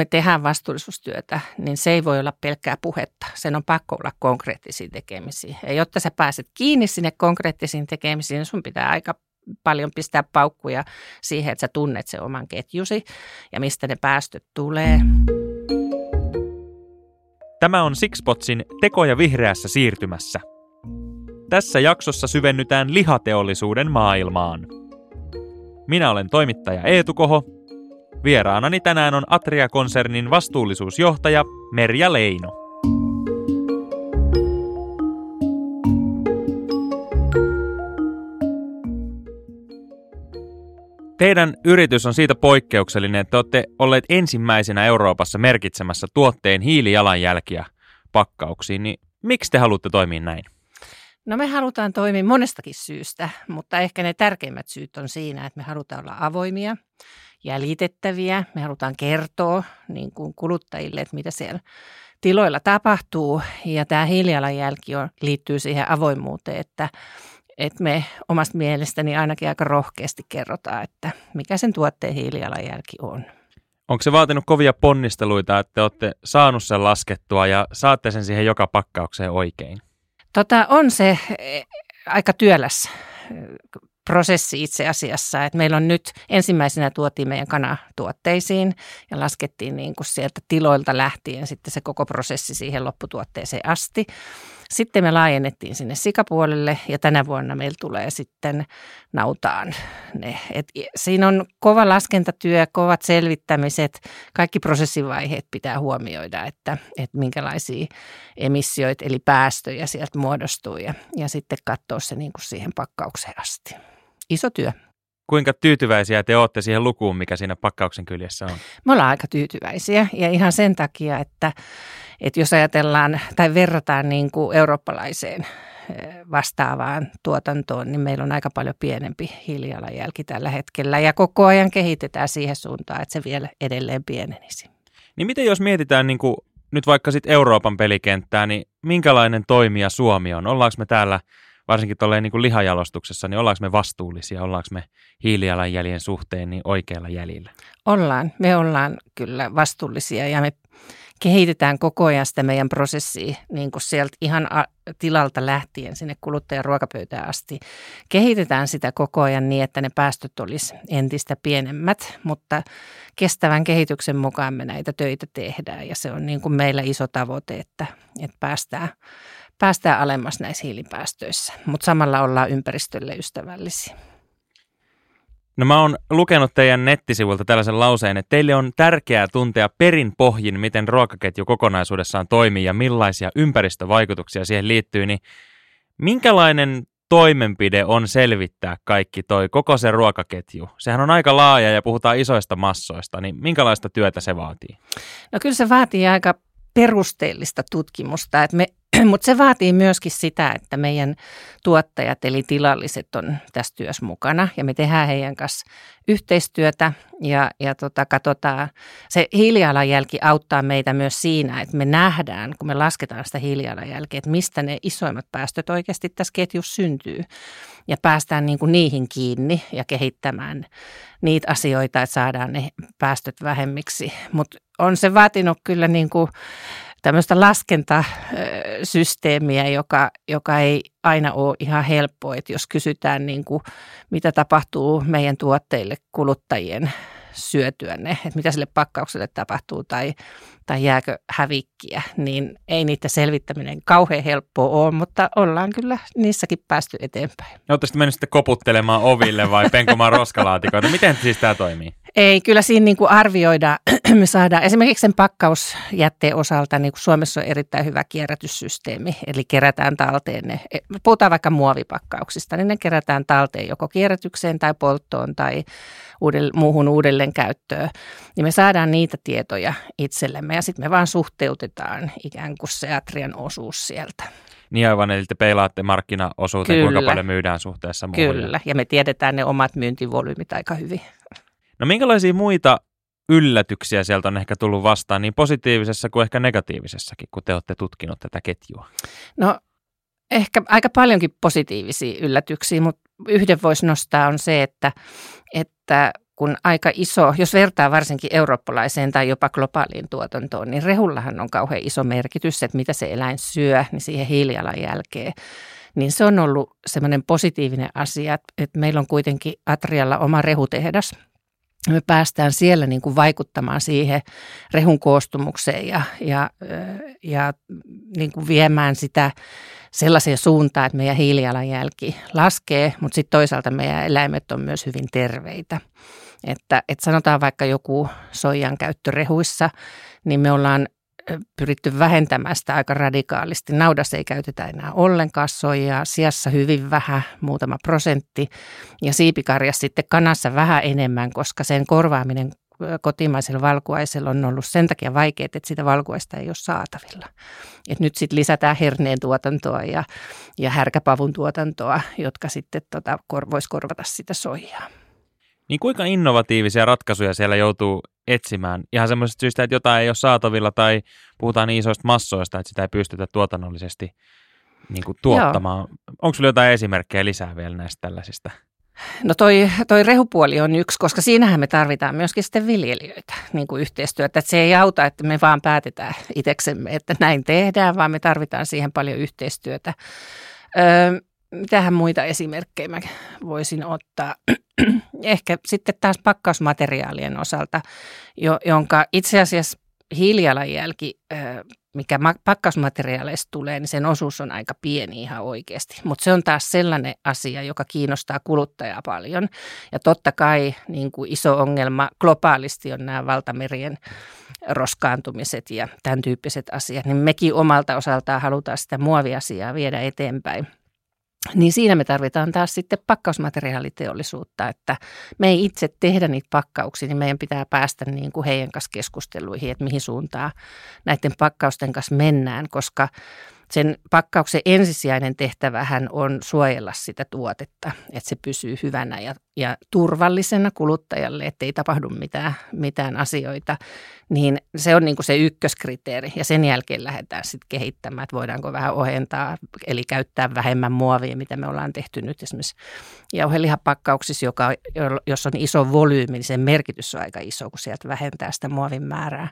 me tehdään vastuullisuustyötä, niin se ei voi olla pelkkää puhetta. Sen on pakko olla konkreettisiin tekemisiin. Ja jotta sä pääset kiinni sinne konkreettisiin tekemisiin, niin sun pitää aika paljon pistää paukkuja siihen, että sä tunnet sen oman ketjusi ja mistä ne päästöt tulee. Tämä on Sixpotsin Tekoja vihreässä siirtymässä. Tässä jaksossa syvennytään lihateollisuuden maailmaan. Minä olen toimittaja Eetu Koho. Vieraanani tänään on Atria-konsernin vastuullisuusjohtaja Merja Leino. Teidän yritys on siitä poikkeuksellinen, että te olette olleet ensimmäisenä Euroopassa merkitsemässä tuotteen hiilijalanjälkiä pakkauksiin, niin miksi te haluatte toimia näin? No me halutaan toimia monestakin syystä, mutta ehkä ne tärkeimmät syyt on siinä, että me halutaan olla avoimia, jäljitettäviä. Me halutaan kertoa niin kuin kuluttajille, että mitä siellä tiloilla tapahtuu. Ja tämä hiilijalanjälki on, liittyy siihen avoimuuteen, että, että me omasta mielestäni ainakin aika rohkeasti kerrotaan, että mikä sen tuotteen hiilijalanjälki on. Onko se vaatinut kovia ponnisteluita, että te olette saanut sen laskettua ja saatte sen siihen joka pakkaukseen oikein? Tota, on se eh, aika työläs prosessi itse asiassa, että meillä on nyt ensimmäisenä tuotiin meidän kanatuotteisiin ja laskettiin niin kuin sieltä tiloilta lähtien sitten se koko prosessi siihen lopputuotteeseen asti. Sitten me laajennettiin sinne sikapuolelle ja tänä vuonna meillä tulee sitten nautaan ne. Et siinä on kova laskentatyö, kovat selvittämiset, kaikki prosessivaiheet pitää huomioida, että, että minkälaisia emissioita eli päästöjä sieltä muodostuu ja, ja sitten katsoa se niin kuin siihen pakkaukseen asti. Iso työ. Kuinka tyytyväisiä te olette siihen lukuun, mikä siinä pakkauksen kyljessä on? Me ollaan aika tyytyväisiä ja ihan sen takia, että, että jos ajatellaan tai verrataan niin kuin eurooppalaiseen eh, vastaavaan tuotantoon, niin meillä on aika paljon pienempi hiilijalanjälki tällä hetkellä ja koko ajan kehitetään siihen suuntaan, että se vielä edelleen pienenisi. Niin miten jos mietitään niin kuin nyt vaikka sitten Euroopan pelikenttää, niin minkälainen toimija Suomi on? Ollaanko me täällä varsinkin tuolleen niin kuin lihajalostuksessa, niin ollaanko me vastuullisia, ollaanko me hiilijalanjäljen suhteen niin oikealla jäljellä? Ollaan, me ollaan kyllä vastuullisia ja me kehitetään koko ajan sitä meidän prosessia niin kuin sieltä ihan tilalta lähtien sinne kuluttajan ruokapöytään asti. Kehitetään sitä koko ajan niin, että ne päästöt olisi entistä pienemmät, mutta kestävän kehityksen mukaan me näitä töitä tehdään ja se on niin kuin meillä iso tavoite, että, että päästään päästään alemmas näissä hiilipäästöissä, mutta samalla ollaan ympäristölle ystävällisiä. No mä oon lukenut teidän nettisivulta tällaisen lauseen, että teille on tärkeää tuntea perin pohjin, miten ruokaketju kokonaisuudessaan toimii ja millaisia ympäristövaikutuksia siihen liittyy, niin minkälainen toimenpide on selvittää kaikki toi, koko se ruokaketju? Sehän on aika laaja ja puhutaan isoista massoista, niin minkälaista työtä se vaatii? No kyllä se vaatii aika perusteellista tutkimusta, että me Mutta se vaatii myöskin sitä, että meidän tuottajat eli tilalliset on tässä työssä mukana ja me tehdään heidän kanssa yhteistyötä ja, ja tota, katsotaan. Se hiilijalanjälki auttaa meitä myös siinä, että me nähdään, kun me lasketaan sitä hiilijalanjälkeä, että mistä ne isoimmat päästöt oikeasti tässä ketjussa syntyy ja päästään niin kuin niihin kiinni ja kehittämään niitä asioita, että saadaan ne päästöt vähemmiksi. Mutta on se vaatinut kyllä niin kuin tämmöistä laskentasysteemiä, joka, joka ei aina ole ihan helppoa, että jos kysytään niin kuin, mitä tapahtuu meidän tuotteille kuluttajien syötyä ne, että mitä sille pakkaukselle tapahtuu tai, tai jääkö hävikkiä, niin ei niitä selvittäminen kauhean helppoa ole, mutta ollaan kyllä niissäkin päästy eteenpäin. No, Oletteko mennyt sitten koputtelemaan oville vai penkomaan roskalaatikoita? Miten siis tämä toimii? Ei, kyllä siinä niin kuin arvioidaan, me saadaan esimerkiksi sen pakkausjätteen osalta, niin kuin Suomessa on erittäin hyvä kierrätyssysteemi, eli kerätään talteen ne, e, puhutaan vaikka muovipakkauksista, niin ne kerätään talteen joko kierrätykseen tai polttoon tai uudelle, muuhun uudelleen käyttöön, niin me saadaan niitä tietoja itsellemme ja sitten me vaan suhteutetaan ikään kuin se atrian osuus sieltä. Niin aivan, eli te peilaatte markkinaosuuteen, Kyllä. kuinka paljon myydään suhteessa muuhun. Kyllä, ja me tiedetään ne omat myyntivolyymit aika hyvin. No minkälaisia muita yllätyksiä sieltä on ehkä tullut vastaan, niin positiivisessa kuin ehkä negatiivisessakin, kun te olette tutkinut tätä ketjua? No ehkä aika paljonkin positiivisia yllätyksiä, mutta yhden voisi nostaa on se, että, että kuin aika iso, jos vertaa varsinkin eurooppalaiseen tai jopa globaaliin tuotantoon, niin rehullahan on kauhean iso merkitys, että mitä se eläin syö, niin siihen hiilijalanjälkeen. Niin se on ollut semmoinen positiivinen asia, että meillä on kuitenkin Atrialla oma rehutehdas, me päästään siellä niin kuin vaikuttamaan siihen rehun koostumukseen ja, ja, ja niin kuin viemään sitä sellaiseen suuntaan, että meidän hiilijalanjälki laskee, mutta sitten toisaalta meidän eläimet on myös hyvin terveitä. Että, että sanotaan vaikka joku soijan käyttö rehuissa, niin me ollaan pyritty vähentämään sitä aika radikaalisti. Naudassa ei käytetä enää ollenkaan soijaa, siassa hyvin vähän, muutama prosentti ja siipikarjassa sitten kanassa vähän enemmän, koska sen korvaaminen kotimaisella valkuaisella on ollut sen takia vaikeaa, että sitä valkuaista ei ole saatavilla. Et nyt sitten lisätään herneen tuotantoa ja, ja härkäpavun tuotantoa, jotka sitten tota, kor, voisi korvata sitä soijaa. Niin kuinka innovatiivisia ratkaisuja siellä joutuu etsimään? Ihan semmoisesta syystä, että jotain ei ole saatavilla tai puhutaan niin isoista massoista, että sitä ei pystytä tuotannollisesti niin kuin tuottamaan. Joo. Onko sinulla jotain esimerkkejä lisää vielä näistä tällaisista? No toi, toi rehupuoli on yksi, koska siinähän me tarvitaan myöskin sitten viljelijöitä niin kuin yhteistyötä. Että se ei auta, että me vaan päätetään itseksemme, että näin tehdään, vaan me tarvitaan siihen paljon yhteistyötä. Öö, mitähän muita esimerkkejä mä voisin ottaa? Ehkä sitten taas pakkausmateriaalien osalta, jo, jonka itse asiassa hiilijalanjälki, mikä pakkausmateriaaleista tulee, niin sen osuus on aika pieni ihan oikeasti. Mutta se on taas sellainen asia, joka kiinnostaa kuluttajaa paljon. Ja totta kai niin kuin iso ongelma globaalisti on nämä valtamerien roskaantumiset ja tämän tyyppiset asiat. Niin mekin omalta osaltaan halutaan sitä muoviasiaa viedä eteenpäin – niin siinä me tarvitaan taas sitten pakkausmateriaaliteollisuutta, että me ei itse tehdä niitä pakkauksia, niin meidän pitää päästä niin kuin heidän kanssa keskusteluihin, että mihin suuntaan näiden pakkausten kanssa mennään, koska sen pakkauksen ensisijainen tehtävähän on suojella sitä tuotetta, että se pysyy hyvänä ja, ja turvallisena kuluttajalle, että ei tapahdu mitään, mitään asioita. Niin se on niin kuin se ykköskriteeri ja sen jälkeen lähdetään sitten kehittämään, että voidaanko vähän ohentaa, eli käyttää vähemmän muovia, mitä me ollaan tehty nyt esimerkiksi jauhelihapakkauksissa, joka, jos on iso volyymi, niin sen merkitys on aika iso, kun sieltä vähentää sitä muovin määrää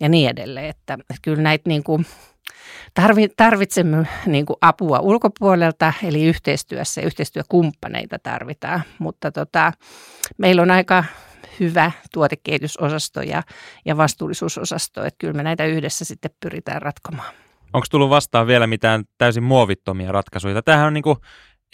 ja niin edelleen. Että, että kyllä näitä niin kuin tarvitsemme niin kuin apua ulkopuolelta, eli yhteistyössä ja yhteistyökumppaneita tarvitaan, mutta tota, meillä on aika hyvä tuotekehitysosasto ja, ja vastuullisuusosasto, että kyllä me näitä yhdessä sitten pyritään ratkomaan. Onko tullut vastaan vielä mitään täysin muovittomia ratkaisuja? Tämähän on niin kuin,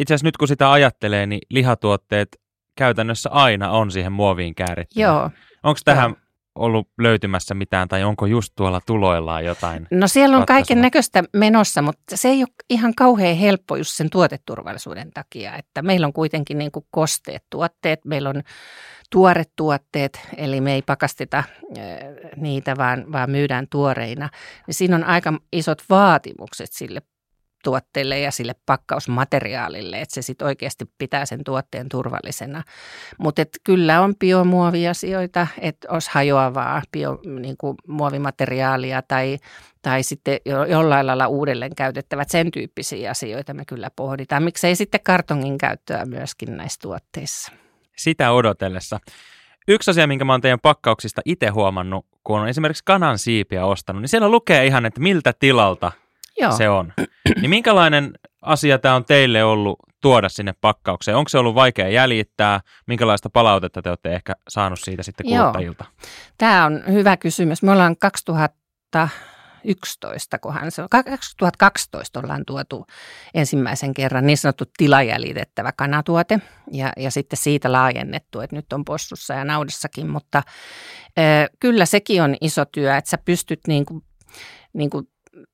itse asiassa nyt kun sitä ajattelee, niin lihatuotteet käytännössä aina on siihen muoviin kääritty. Joo. Onko tähän Joo ollut löytymässä mitään tai onko just tuolla tuloillaan jotain? No siellä on kaiken näköistä menossa, mutta se ei ole ihan kauhean helppo just sen tuoteturvallisuuden takia, että meillä on kuitenkin niin kuin kosteet tuotteet, meillä on tuoret tuotteet, eli me ei pakasteta niitä, vaan, vaan myydään tuoreina. Siinä on aika isot vaatimukset sille tuotteelle ja sille pakkausmateriaalille, että se sitten oikeasti pitää sen tuotteen turvallisena. Mutta kyllä on biomuoviasioita, että olisi hajoavaa bio, niin kuin muovimateriaalia tai, tai sitten jollain lailla uudelleen käytettävät sen tyyppisiä asioita me kyllä pohditaan. Miksei sitten kartongin käyttöä myöskin näissä tuotteissa. Sitä odotellessa. Yksi asia, minkä mä oon teidän pakkauksista itse huomannut, kun on esimerkiksi kanan siipiä ostanut, niin siellä lukee ihan, että miltä tilalta Joo. se on. Niin minkälainen asia tämä on teille ollut tuoda sinne pakkaukseen? Onko se ollut vaikea jäljittää? Minkälaista palautetta te olette ehkä saanut siitä sitten kuluttajilta? Joo. Tämä on hyvä kysymys. Me ollaan 2011, kunhan se on, 2012 ollaan tuotu ensimmäisen kerran niin sanottu tilajäljitettävä kanatuote ja, ja sitten siitä laajennettu, että nyt on possussa ja naudassakin, mutta ö, kyllä sekin on iso työ, että sä pystyt niin kuin, niin kuin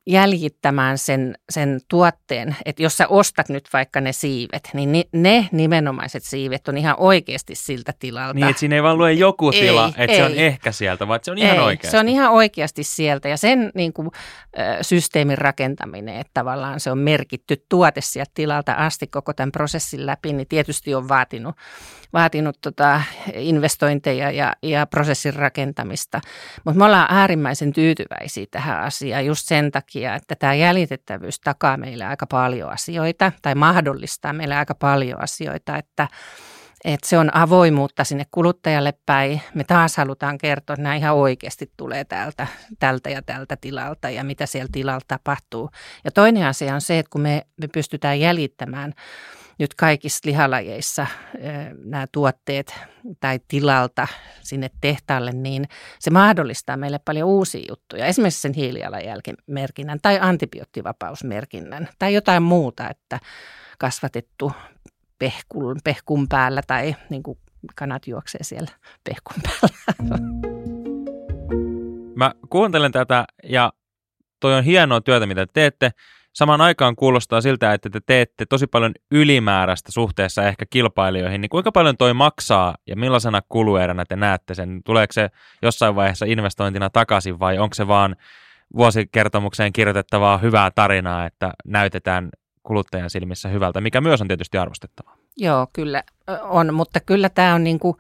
jäljittämään sen, sen tuotteen, että jos sä ostat nyt vaikka ne siivet, niin ne, ne nimenomaiset siivet on ihan oikeasti siltä tilalta. Niin, että siinä ei vaan lue joku tila, ei, että ei. se on ehkä sieltä, vaan se on ihan ei, oikeasti. se on ihan oikeasti sieltä ja sen niin kuin, systeemin rakentaminen, että tavallaan se on merkitty tuote sieltä tilalta asti koko tämän prosessin läpi, niin tietysti on vaatinut, vaatinut tota investointeja ja, ja prosessin rakentamista. Mutta me ollaan äärimmäisen tyytyväisiä tähän asiaan just sen takia, että tämä jäljitettävyys takaa meille aika paljon asioita tai mahdollistaa meille aika paljon asioita, että että se on avoimuutta sinne kuluttajalle päin. Me taas halutaan kertoa, että nämä ihan oikeasti tulee täältä, tältä ja tältä tilalta ja mitä siellä tilalla tapahtuu. Ja toinen asia on se, että kun me, me pystytään jäljittämään nyt kaikissa lihalajeissa nämä tuotteet tai tilalta sinne tehtaalle, niin se mahdollistaa meille paljon uusia juttuja. Esimerkiksi sen hiilijalanjälkimerkinnän tai antibioottivapausmerkinnän tai jotain muuta, että kasvatettu pehkun, pehkun päällä tai niin kuin kanat juoksee siellä pehkun päällä. Mä kuuntelen tätä ja toi on hienoa työtä, mitä te teette. Samaan aikaan kuulostaa siltä, että te teette tosi paljon ylimääräistä suhteessa ehkä kilpailijoihin. Niin kuinka paljon toi maksaa ja millaisena kulueränä te näette sen? Tuleeko se jossain vaiheessa investointina takaisin vai onko se vaan vuosikertomukseen kirjoitettavaa hyvää tarinaa, että näytetään kuluttajan silmissä hyvältä, mikä myös on tietysti arvostettavaa. Joo, kyllä on, mutta kyllä tämä on niin kuin,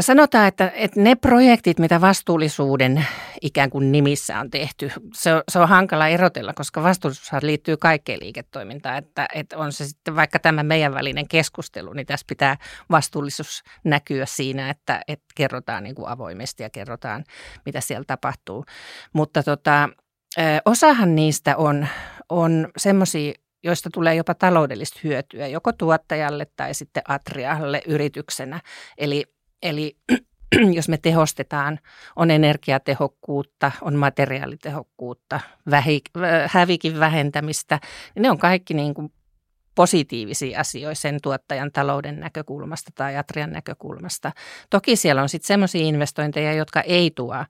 Sanotaan, että, että ne projektit, mitä vastuullisuuden ikään kuin nimissä on tehty, se on, se on hankala erotella, koska vastuullisuushan liittyy kaikkeen liiketoimintaan. Että, että on se sitten vaikka tämä meidän välinen keskustelu, niin tässä pitää vastuullisuus näkyä siinä, että, että kerrotaan niin kuin avoimesti ja kerrotaan, mitä siellä tapahtuu. Mutta tota, osahan niistä on, on semmoisia joista tulee jopa taloudellista hyötyä joko tuottajalle tai sitten Atrialle yrityksenä. Eli Eli jos me tehostetaan, on energiatehokkuutta, on materiaalitehokkuutta, vähi, hävikin vähentämistä, niin ne on kaikki niin kuin positiivisia asioita sen tuottajan talouden näkökulmasta tai atrian näkökulmasta. Toki siellä on sitten semmoisia investointeja, jotka ei tuo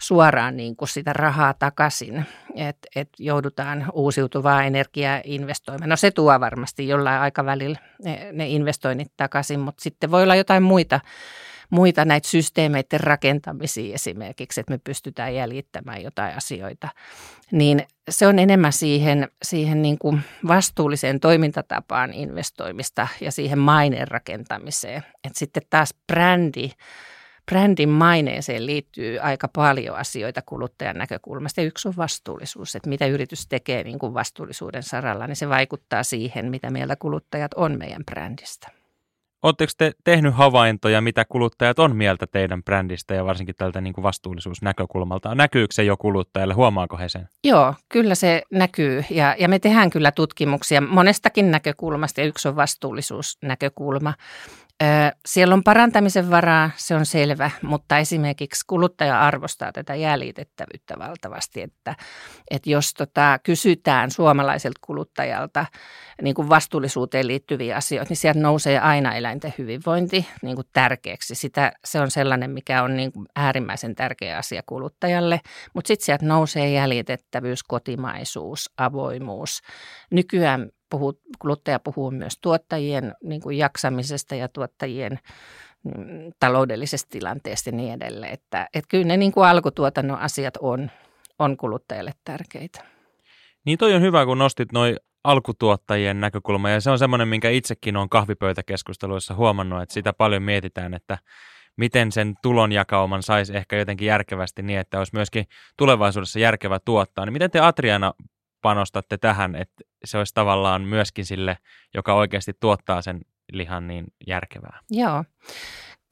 suoraan niin kuin sitä rahaa takaisin, että et joudutaan uusiutuvaa energiaa investoimaan. No se tuo varmasti jollain aikavälillä ne, ne investoinnit takaisin, mutta sitten voi olla jotain muita muita näitä systeemeiden rakentamisia esimerkiksi, että me pystytään jäljittämään jotain asioita, niin se on enemmän siihen, siihen niin kuin vastuulliseen toimintatapaan investoimista ja siihen maineen rakentamiseen. Että sitten taas brändi, brändin maineeseen liittyy aika paljon asioita kuluttajan näkökulmasta. Ja yksi on vastuullisuus, että mitä yritys tekee niin kuin vastuullisuuden saralla, niin se vaikuttaa siihen, mitä mieltä kuluttajat on meidän brändistä. Oletteko te tehnyt havaintoja, mitä kuluttajat on mieltä teidän brändistä ja varsinkin tältä niin kuin vastuullisuusnäkökulmalta? Näkyykö se jo kuluttajalle, huomaako he sen? Joo, kyllä se näkyy ja, ja me tehdään kyllä tutkimuksia monestakin näkökulmasta ja yksi on vastuullisuusnäkökulma. Siellä on parantamisen varaa, se on selvä, mutta esimerkiksi kuluttaja arvostaa tätä jäljitettävyyttä valtavasti, että, että jos tota, kysytään suomalaiselta kuluttajalta niin kuin vastuullisuuteen liittyviä asioita, niin sieltä nousee aina eläinten hyvinvointi niin kuin tärkeäksi. Sitä, se on sellainen, mikä on niin kuin äärimmäisen tärkeä asia kuluttajalle, mutta sitten sieltä nousee jäljitettävyys, kotimaisuus, avoimuus. Nykyään puhuu, kuluttaja puhuu myös tuottajien niin kuin jaksamisesta ja tuottajien mm, taloudellisesta tilanteesta ja niin edelleen. Että, että kyllä ne niin kuin alkutuotannon asiat on, on kuluttajalle tärkeitä. Niin toi on hyvä, kun nostit noin alkutuottajien näkökulma, ja se on semmoinen, minkä itsekin on kahvipöytäkeskusteluissa huomannut, että sitä paljon mietitään, että miten sen tulonjakauman saisi ehkä jotenkin järkevästi niin, että olisi myöskin tulevaisuudessa järkevä tuottaa. Niin miten te Atriana panostatte tähän, että se olisi tavallaan myöskin sille, joka oikeasti tuottaa sen lihan niin järkevää. Joo.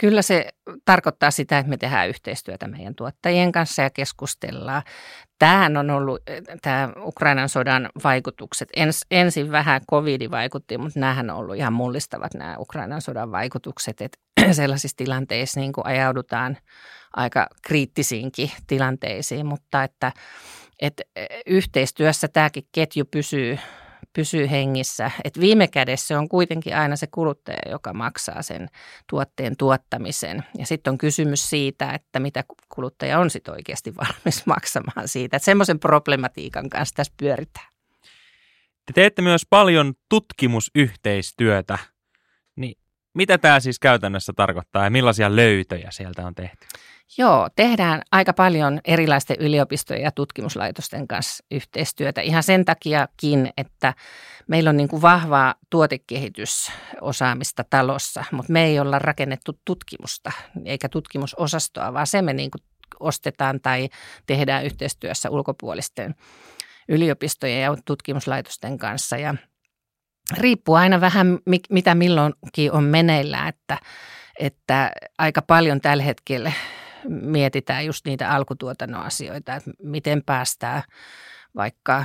Kyllä se tarkoittaa sitä, että me tehdään yhteistyötä meidän tuottajien kanssa ja keskustellaan. Tämähän on ollut, tämä Ukrainan sodan vaikutukset. Ens, ensin vähän covid vaikutti, mutta nämähän on ollut ihan mullistavat nämä Ukrainan sodan vaikutukset, että sellaisissa tilanteissa niin kuin ajaudutaan aika kriittisiinkin tilanteisiin, mutta että, että yhteistyössä tämäkin ketju pysyy pysyy hengissä. Et viime kädessä on kuitenkin aina se kuluttaja, joka maksaa sen tuotteen tuottamisen. Ja sitten on kysymys siitä, että mitä kuluttaja on sitten oikeasti valmis maksamaan siitä. Että semmoisen problematiikan kanssa tässä pyöritään. Te teette myös paljon tutkimusyhteistyötä. Niin mitä tämä siis käytännössä tarkoittaa ja millaisia löytöjä sieltä on tehty? Joo, tehdään aika paljon erilaisten yliopistojen ja tutkimuslaitosten kanssa yhteistyötä. Ihan sen takiakin, että meillä on niin kuin vahvaa tuotekehitysosaamista talossa, mutta me ei olla rakennettu tutkimusta eikä tutkimusosastoa, vaan se me niin kuin ostetaan tai tehdään yhteistyössä ulkopuolisten yliopistojen ja tutkimuslaitosten kanssa. Ja riippuu aina vähän, mitä milloinkin on meneillään, että, että aika paljon tällä hetkellä mietitään just niitä alkutuotannon asioita, että miten päästään vaikka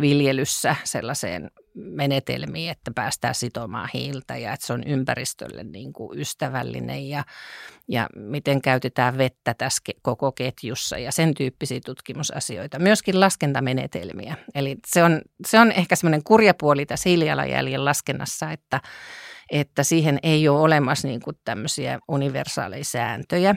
viljelyssä sellaiseen menetelmiin, että päästään sitomaan hiiltä ja että se on ympäristölle niin kuin ystävällinen ja, ja miten käytetään vettä tässä koko ketjussa ja sen tyyppisiä tutkimusasioita. Myöskin laskentamenetelmiä. Eli se on, se on ehkä semmoinen kurjapuoli tässä hiilijalanjäljen laskennassa, että että siihen ei ole olemassa niin kuin tämmöisiä universaaleja sääntöjä.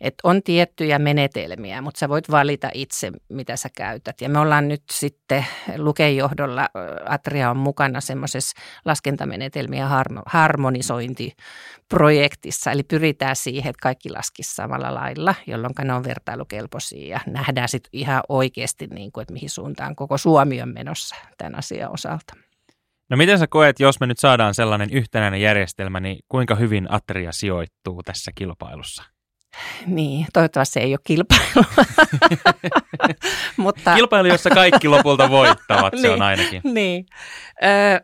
Että on tiettyjä menetelmiä, mutta sä voit valita itse, mitä sä käytät. Ja me ollaan nyt sitten Luken johdolla, Atria on mukana semmoisessa laskentamenetelmien harmonisointiprojektissa. Eli pyritään siihen, että kaikki laskisi samalla lailla, jolloin ne on vertailukelpoisia ja nähdään sitten ihan oikeasti, niin kuin, että mihin suuntaan koko Suomi on menossa tämän asian osalta. No miten sä koet, jos me nyt saadaan sellainen yhtenäinen järjestelmä, niin kuinka hyvin Atria sijoittuu tässä kilpailussa? Niin, toivottavasti se ei ole kilpailu. Mutta... Kilpailu, jossa kaikki lopulta voittavat, se niin, on ainakin. Niin. Öö,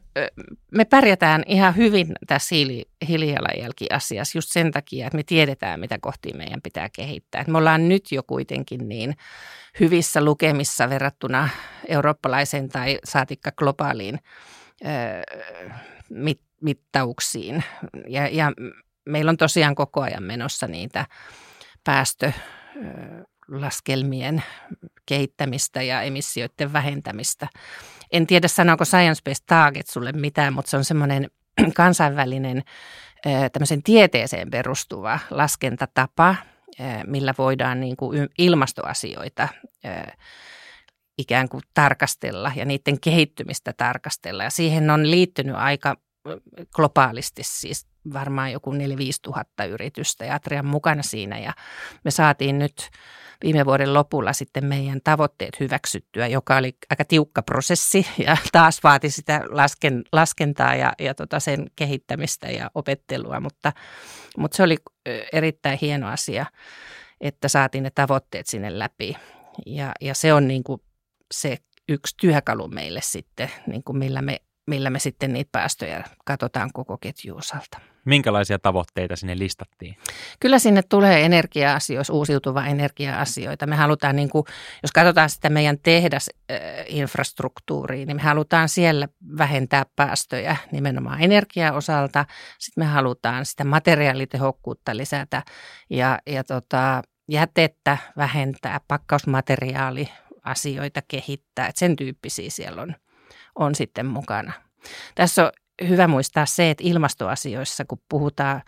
me pärjätään ihan hyvin tässä hiili, hiilijalanjälkiasiassa just sen takia, että me tiedetään, mitä kohti meidän pitää kehittää. Et me ollaan nyt jo kuitenkin niin hyvissä lukemissa verrattuna eurooppalaiseen tai saatikka globaaliin mit, mittauksiin. Ja, ja meillä on tosiaan koko ajan menossa niitä päästölaskelmien kehittämistä ja emissioiden vähentämistä. En tiedä, sanooko Science Based Target sulle mitään, mutta se on semmoinen kansainvälinen tämmöisen tieteeseen perustuva laskentatapa, millä voidaan niin kuin ilmastoasioita ikään kuin tarkastella ja niiden kehittymistä tarkastella. Ja siihen on liittynyt aika globaalisti siis varmaan joku 4-5 tuhatta yritystä ja Atrian mukana siinä. Ja me saatiin nyt viime vuoden lopulla sitten meidän tavoitteet hyväksyttyä, joka oli aika tiukka prosessi ja taas vaati sitä lasken, laskentaa ja, ja tota sen kehittämistä ja opettelua, mutta, mutta se oli erittäin hieno asia, että saatiin ne tavoitteet sinne läpi. Ja, ja se on niin kuin se yksi työkalu meille sitten, niin kuin millä, me, millä me sitten niitä päästöjä katsotaan koko ketju osalta. Minkälaisia tavoitteita sinne listattiin? Kyllä sinne tulee energia-asioissa, uusiutuva energia-asioita. Me halutaan, niin kuin, jos katsotaan sitä meidän tehdasinfrastruktuuria, niin me halutaan siellä vähentää päästöjä nimenomaan energiaosalta. Sitten me halutaan sitä materiaalitehokkuutta lisätä ja, ja tota, jätettä vähentää, pakkausmateriaali asioita kehittää. Että sen tyyppisiä siellä on, on sitten mukana. Tässä on hyvä muistaa se, että ilmastoasioissa, kun puhutaan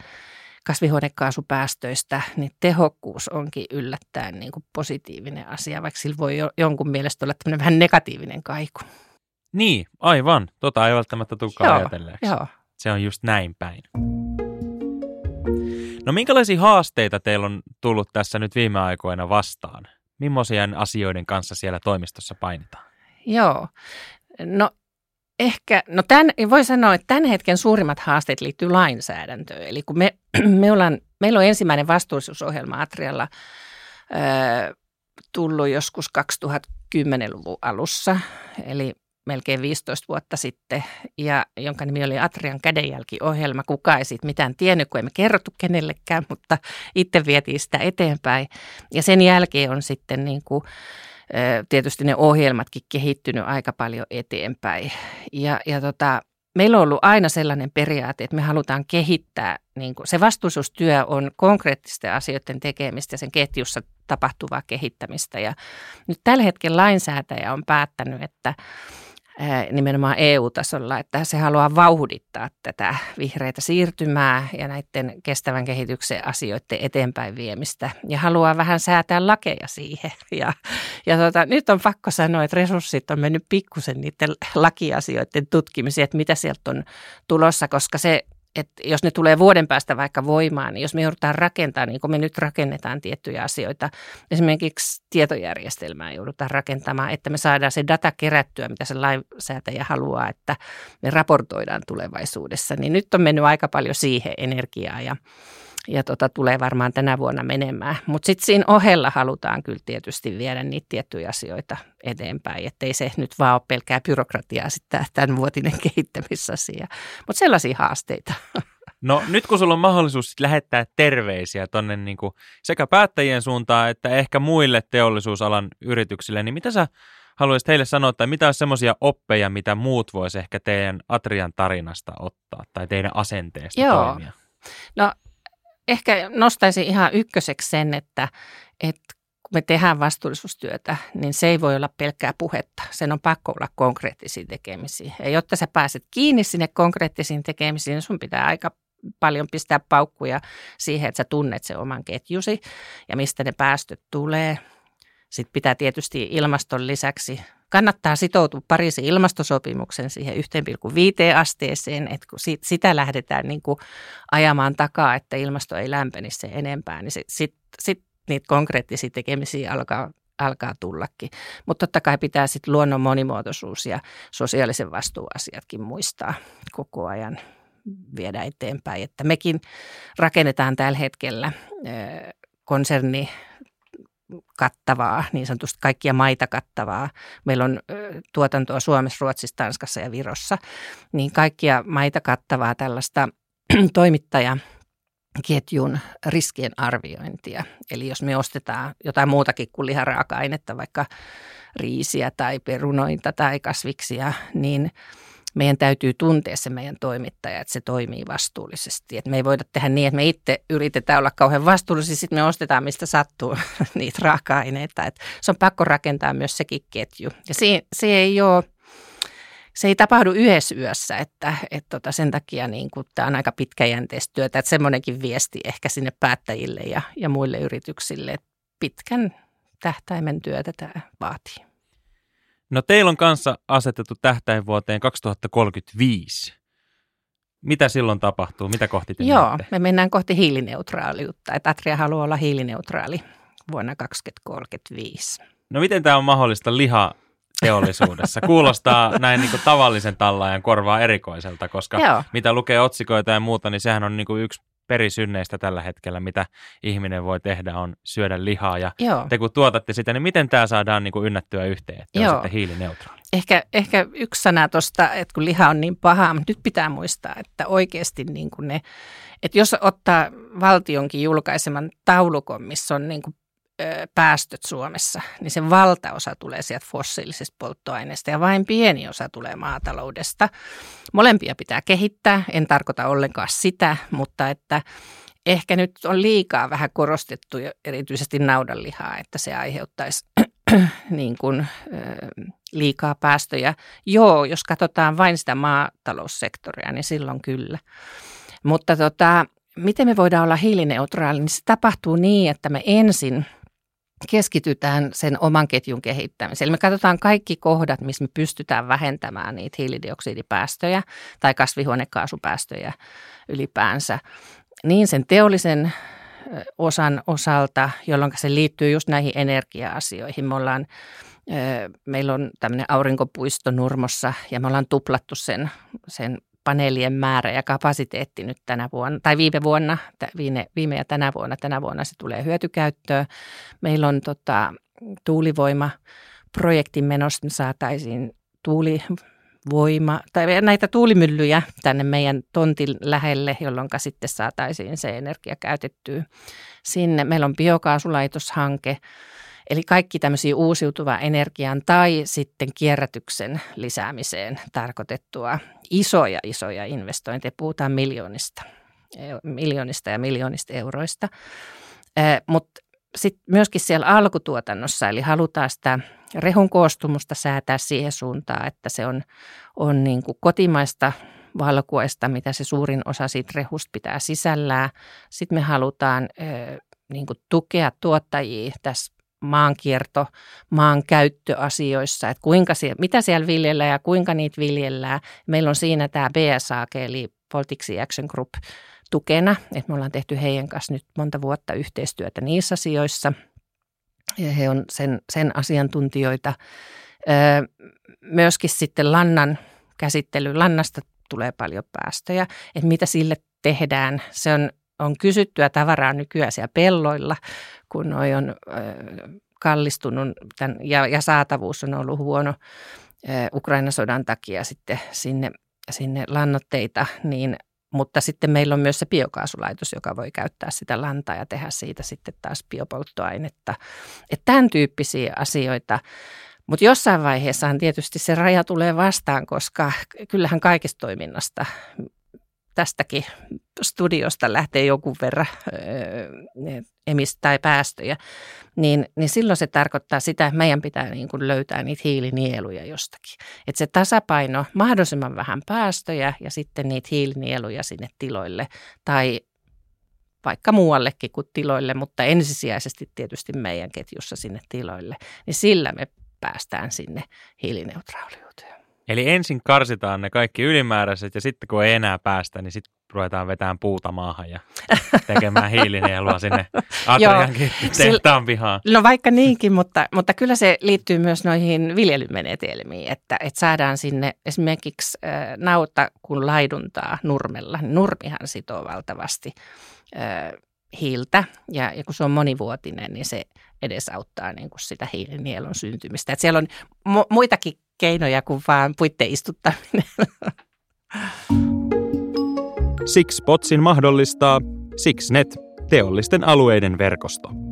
kasvihuonekaasupäästöistä, niin tehokkuus onkin yllättäen niin kuin positiivinen asia, vaikka sillä voi jonkun mielestä olla tämmöinen vähän negatiivinen kaiku. Niin, aivan. Tota ei välttämättä tulekaan ajatelleeksi. Joo. Se on just näin päin. No minkälaisia haasteita teillä on tullut tässä nyt viime aikoina vastaan? Millaisien asioiden kanssa siellä toimistossa painitaan? Joo, no ehkä, no tämän, voi sanoa, että tämän hetken suurimmat haasteet liittyy lainsäädäntöön. Eli kun me, me ollaan, meillä on ensimmäinen vastuullisuusohjelma Atrialla ö, tullut joskus 2010-luvun alussa, eli melkein 15 vuotta sitten, ja jonka nimi oli Atrian kädenjälkiohjelma. Kuka ei siitä mitään tiennyt, kun emme kerrottu kenellekään, mutta itse vietiin sitä eteenpäin. Ja sen jälkeen on sitten niin kuin, tietysti ne ohjelmatkin kehittynyt aika paljon eteenpäin. Ja, ja tota, meillä on ollut aina sellainen periaate, että me halutaan kehittää, niin kuin, se vastuullisuustyö on konkreettisten asioiden tekemistä ja sen ketjussa tapahtuvaa kehittämistä. Ja nyt tällä hetkellä lainsäätäjä on päättänyt, että nimenomaan EU-tasolla, että se haluaa vauhdittaa tätä vihreitä siirtymää ja näiden kestävän kehityksen asioiden eteenpäin viemistä ja haluaa vähän säätää lakeja siihen. Ja, ja tota, nyt on pakko sanoa, että resurssit on mennyt pikkusen niiden lakiasioiden tutkimiseen, että mitä sieltä on tulossa, koska se että jos ne tulee vuoden päästä vaikka voimaan, niin jos me joudutaan rakentamaan, niin kuin me nyt rakennetaan tiettyjä asioita, esimerkiksi tietojärjestelmää joudutaan rakentamaan, että me saadaan se data kerättyä, mitä se lainsäätäjä haluaa, että me raportoidaan tulevaisuudessa, niin nyt on mennyt aika paljon siihen energiaa ja ja tota, tulee varmaan tänä vuonna menemään. Mutta sitten siinä ohella halutaan kyllä tietysti viedä niitä tiettyjä asioita eteenpäin, ettei se nyt vaan ole pelkää byrokratiaa sitten tämän vuotinen kehittämisasia. Mutta sellaisia haasteita. No nyt kun sulla on mahdollisuus lähettää terveisiä tonne niin sekä päättäjien suuntaan että ehkä muille teollisuusalan yrityksille, niin mitä sä haluaisit heille sanoa, tai mitä on semmoisia oppeja, mitä muut vois ehkä teidän Atrian tarinasta ottaa tai teidän asenteesta Joo. toimia? No ehkä nostaisin ihan ykköseksi sen, että, että kun me tehdään vastuullisuustyötä, niin se ei voi olla pelkkää puhetta. Sen on pakko olla konkreettisiin tekemisiin. Ja jotta sä pääset kiinni sinne konkreettisiin tekemisiin, niin sun pitää aika paljon pistää paukkuja siihen, että sä tunnet sen oman ketjusi ja mistä ne päästöt tulee. Sitten pitää tietysti ilmaston lisäksi kannattaa sitoutua Pariisin ilmastosopimuksen siihen 1,5 asteeseen, että kun sitä lähdetään niin kuin ajamaan takaa, että ilmasto ei lämpenisi sen enempää, niin sitten sit, sit niitä konkreettisia tekemisiä alkaa, alkaa tullakin. Mutta totta kai pitää sitten luonnon monimuotoisuus ja sosiaalisen vastuuasiatkin muistaa koko ajan viedä eteenpäin. Että mekin rakennetaan tällä hetkellä konserni kattavaa, niin sanotusti kaikkia maita kattavaa. Meillä on tuotantoa Suomessa, Ruotsissa, Tanskassa ja Virossa, niin kaikkia maita kattavaa tällaista toimittaja ketjun riskien arviointia. Eli jos me ostetaan jotain muutakin kuin liharaaka-ainetta, vaikka riisiä tai perunoita tai kasviksia, niin – meidän täytyy tuntea se meidän toimittaja, että se toimii vastuullisesti. Että me ei voida tehdä niin, että me itse yritetään olla kauhean vastuullisia, sitten me ostetaan mistä sattuu niitä raaka-aineita. Että se on pakko rakentaa myös sekin ketju. Ja se, se ei ole se ei tapahdu yhdessä yössä, että, että tota sen takia niin tämä on aika pitkäjänteistä työtä, että semmoinenkin viesti ehkä sinne päättäjille ja, ja muille yrityksille, että pitkän tähtäimen työtä tämä vaatii. No teillä on kanssa asetettu tähtäin vuoteen 2035. Mitä silloin tapahtuu? Mitä kohti te Joo, menette? me mennään kohti hiilineutraaliutta. Että Atria haluaa olla hiilineutraali vuonna 2035. No miten tämä on mahdollista liha teollisuudessa. Kuulostaa näin niin kuin tavallisen tallaajan korvaa erikoiselta, koska Joo. mitä lukee otsikoita ja muuta, niin sehän on niin kuin yksi perisynneistä tällä hetkellä, mitä ihminen voi tehdä, on syödä lihaa. Ja Joo. te kun tuotatte sitä, niin miten tämä saadaan niin kuin ynnättyä yhteen, että Joo. on sitten hiilineutraali? Ehkä, ehkä yksi sana tuosta, että kun liha on niin paha, mutta nyt pitää muistaa, että oikeasti niin kuin ne, että jos ottaa valtionkin julkaiseman taulukon, missä on niin kuin päästöt Suomessa, niin se valtaosa tulee sieltä fossiilisesta polttoaineesta ja vain pieni osa tulee maataloudesta. Molempia pitää kehittää, en tarkoita ollenkaan sitä, mutta että ehkä nyt on liikaa vähän korostettu erityisesti naudanlihaa, että se aiheuttaisi niin kuin, liikaa päästöjä. Joo, jos katsotaan vain sitä maataloussektoria, niin silloin kyllä. Mutta tota, miten me voidaan olla hiilineutraali, niin se tapahtuu niin, että me ensin keskitytään sen oman ketjun kehittämiseen. Me katsotaan kaikki kohdat, missä me pystytään vähentämään niitä hiilidioksidipäästöjä tai kasvihuonekaasupäästöjä ylipäänsä. Niin sen teollisen osan osalta, jolloin se liittyy just näihin energia-asioihin. Me ollaan, meillä on tämmöinen aurinkopuisto Nurmossa ja me ollaan tuplattu sen, sen paneelien määrä ja kapasiteetti nyt tänä vuonna, tai viime vuonna, viime, viime ja tänä vuonna, tänä vuonna se tulee hyötykäyttöön. Meillä on tota, tuulivoima projektin menossa, me saataisiin tuulivoima, tai näitä tuulimyllyjä tänne meidän tontin lähelle, jolloin sitten saataisiin se energia käytettyä sinne. Meillä on biokaasulaitoshanke, Eli kaikki tämmöisiä uusiutuva energian tai sitten kierrätyksen lisäämiseen tarkoitettua isoja, isoja investointeja. Puhutaan miljoonista, miljoonista ja miljoonista euroista. Mutta sitten myöskin siellä alkutuotannossa, eli halutaan sitä rehun koostumusta säätää siihen suuntaan, että se on, on niin kuin kotimaista valkuaista, mitä se suurin osa siitä rehusta pitää sisällään. Sitten me halutaan niin kuin tukea tuottajia tässä maankierto, maankäyttöasioissa, että kuinka siellä, mitä siellä viljellään ja kuinka niitä viljellään. Meillä on siinä tämä BSAG eli Baltic Action Group tukena, että me ollaan tehty heidän kanssa nyt monta vuotta yhteistyötä niissä asioissa ja he on sen, sen asiantuntijoita. myöskin sitten lannan käsittely, lannasta tulee paljon päästöjä, että mitä sille tehdään. Se on on kysyttyä tavaraa nykyään siellä pelloilla, kun noi on kallistunut tämän, ja, ja saatavuus on ollut huono Ukrainan sodan takia sitten sinne, sinne lannoitteita, niin mutta sitten meillä on myös se biokaasulaitos, joka voi käyttää sitä lantaa ja tehdä siitä sitten taas biopolttoainetta. Että tämän tyyppisiä asioita. Mutta jossain vaiheessahan tietysti se raja tulee vastaan, koska kyllähän kaikesta toiminnasta tästäkin studiosta lähtee jonkun verran emistä tai päästöjä, niin, niin silloin se tarkoittaa sitä, että meidän pitää niin kuin löytää niitä hiilinieluja jostakin. Että se tasapaino, mahdollisimman vähän päästöjä ja sitten niitä hiilinieluja sinne tiloille tai vaikka muuallekin kuin tiloille, mutta ensisijaisesti tietysti meidän ketjussa sinne tiloille, niin sillä me päästään sinne hiilineutraaliuteen. Eli ensin karsitaan ne kaikki ylimääräiset ja sitten kun ei enää päästä, niin sitten ruvetaan vetämään puuta maahan ja tekemään hiilinielua sinne Atriankin tehtaan pihaan. No vaikka niinkin, mutta, mutta kyllä se liittyy myös noihin viljelymenetelmiin, että, että saadaan sinne esimerkiksi äh, nautta, kun laiduntaa nurmella, niin nurmihan sitoo valtavasti äh, hiiltä ja, ja kun se on monivuotinen, niin se edesauttaa niin kuin sitä hiilinielun syntymistä. Että siellä on mu- muitakin keinoja kuin vaan puitteen istuttaminen. Siksi Potsin mahdollistaa SixNet, teollisten alueiden verkosto.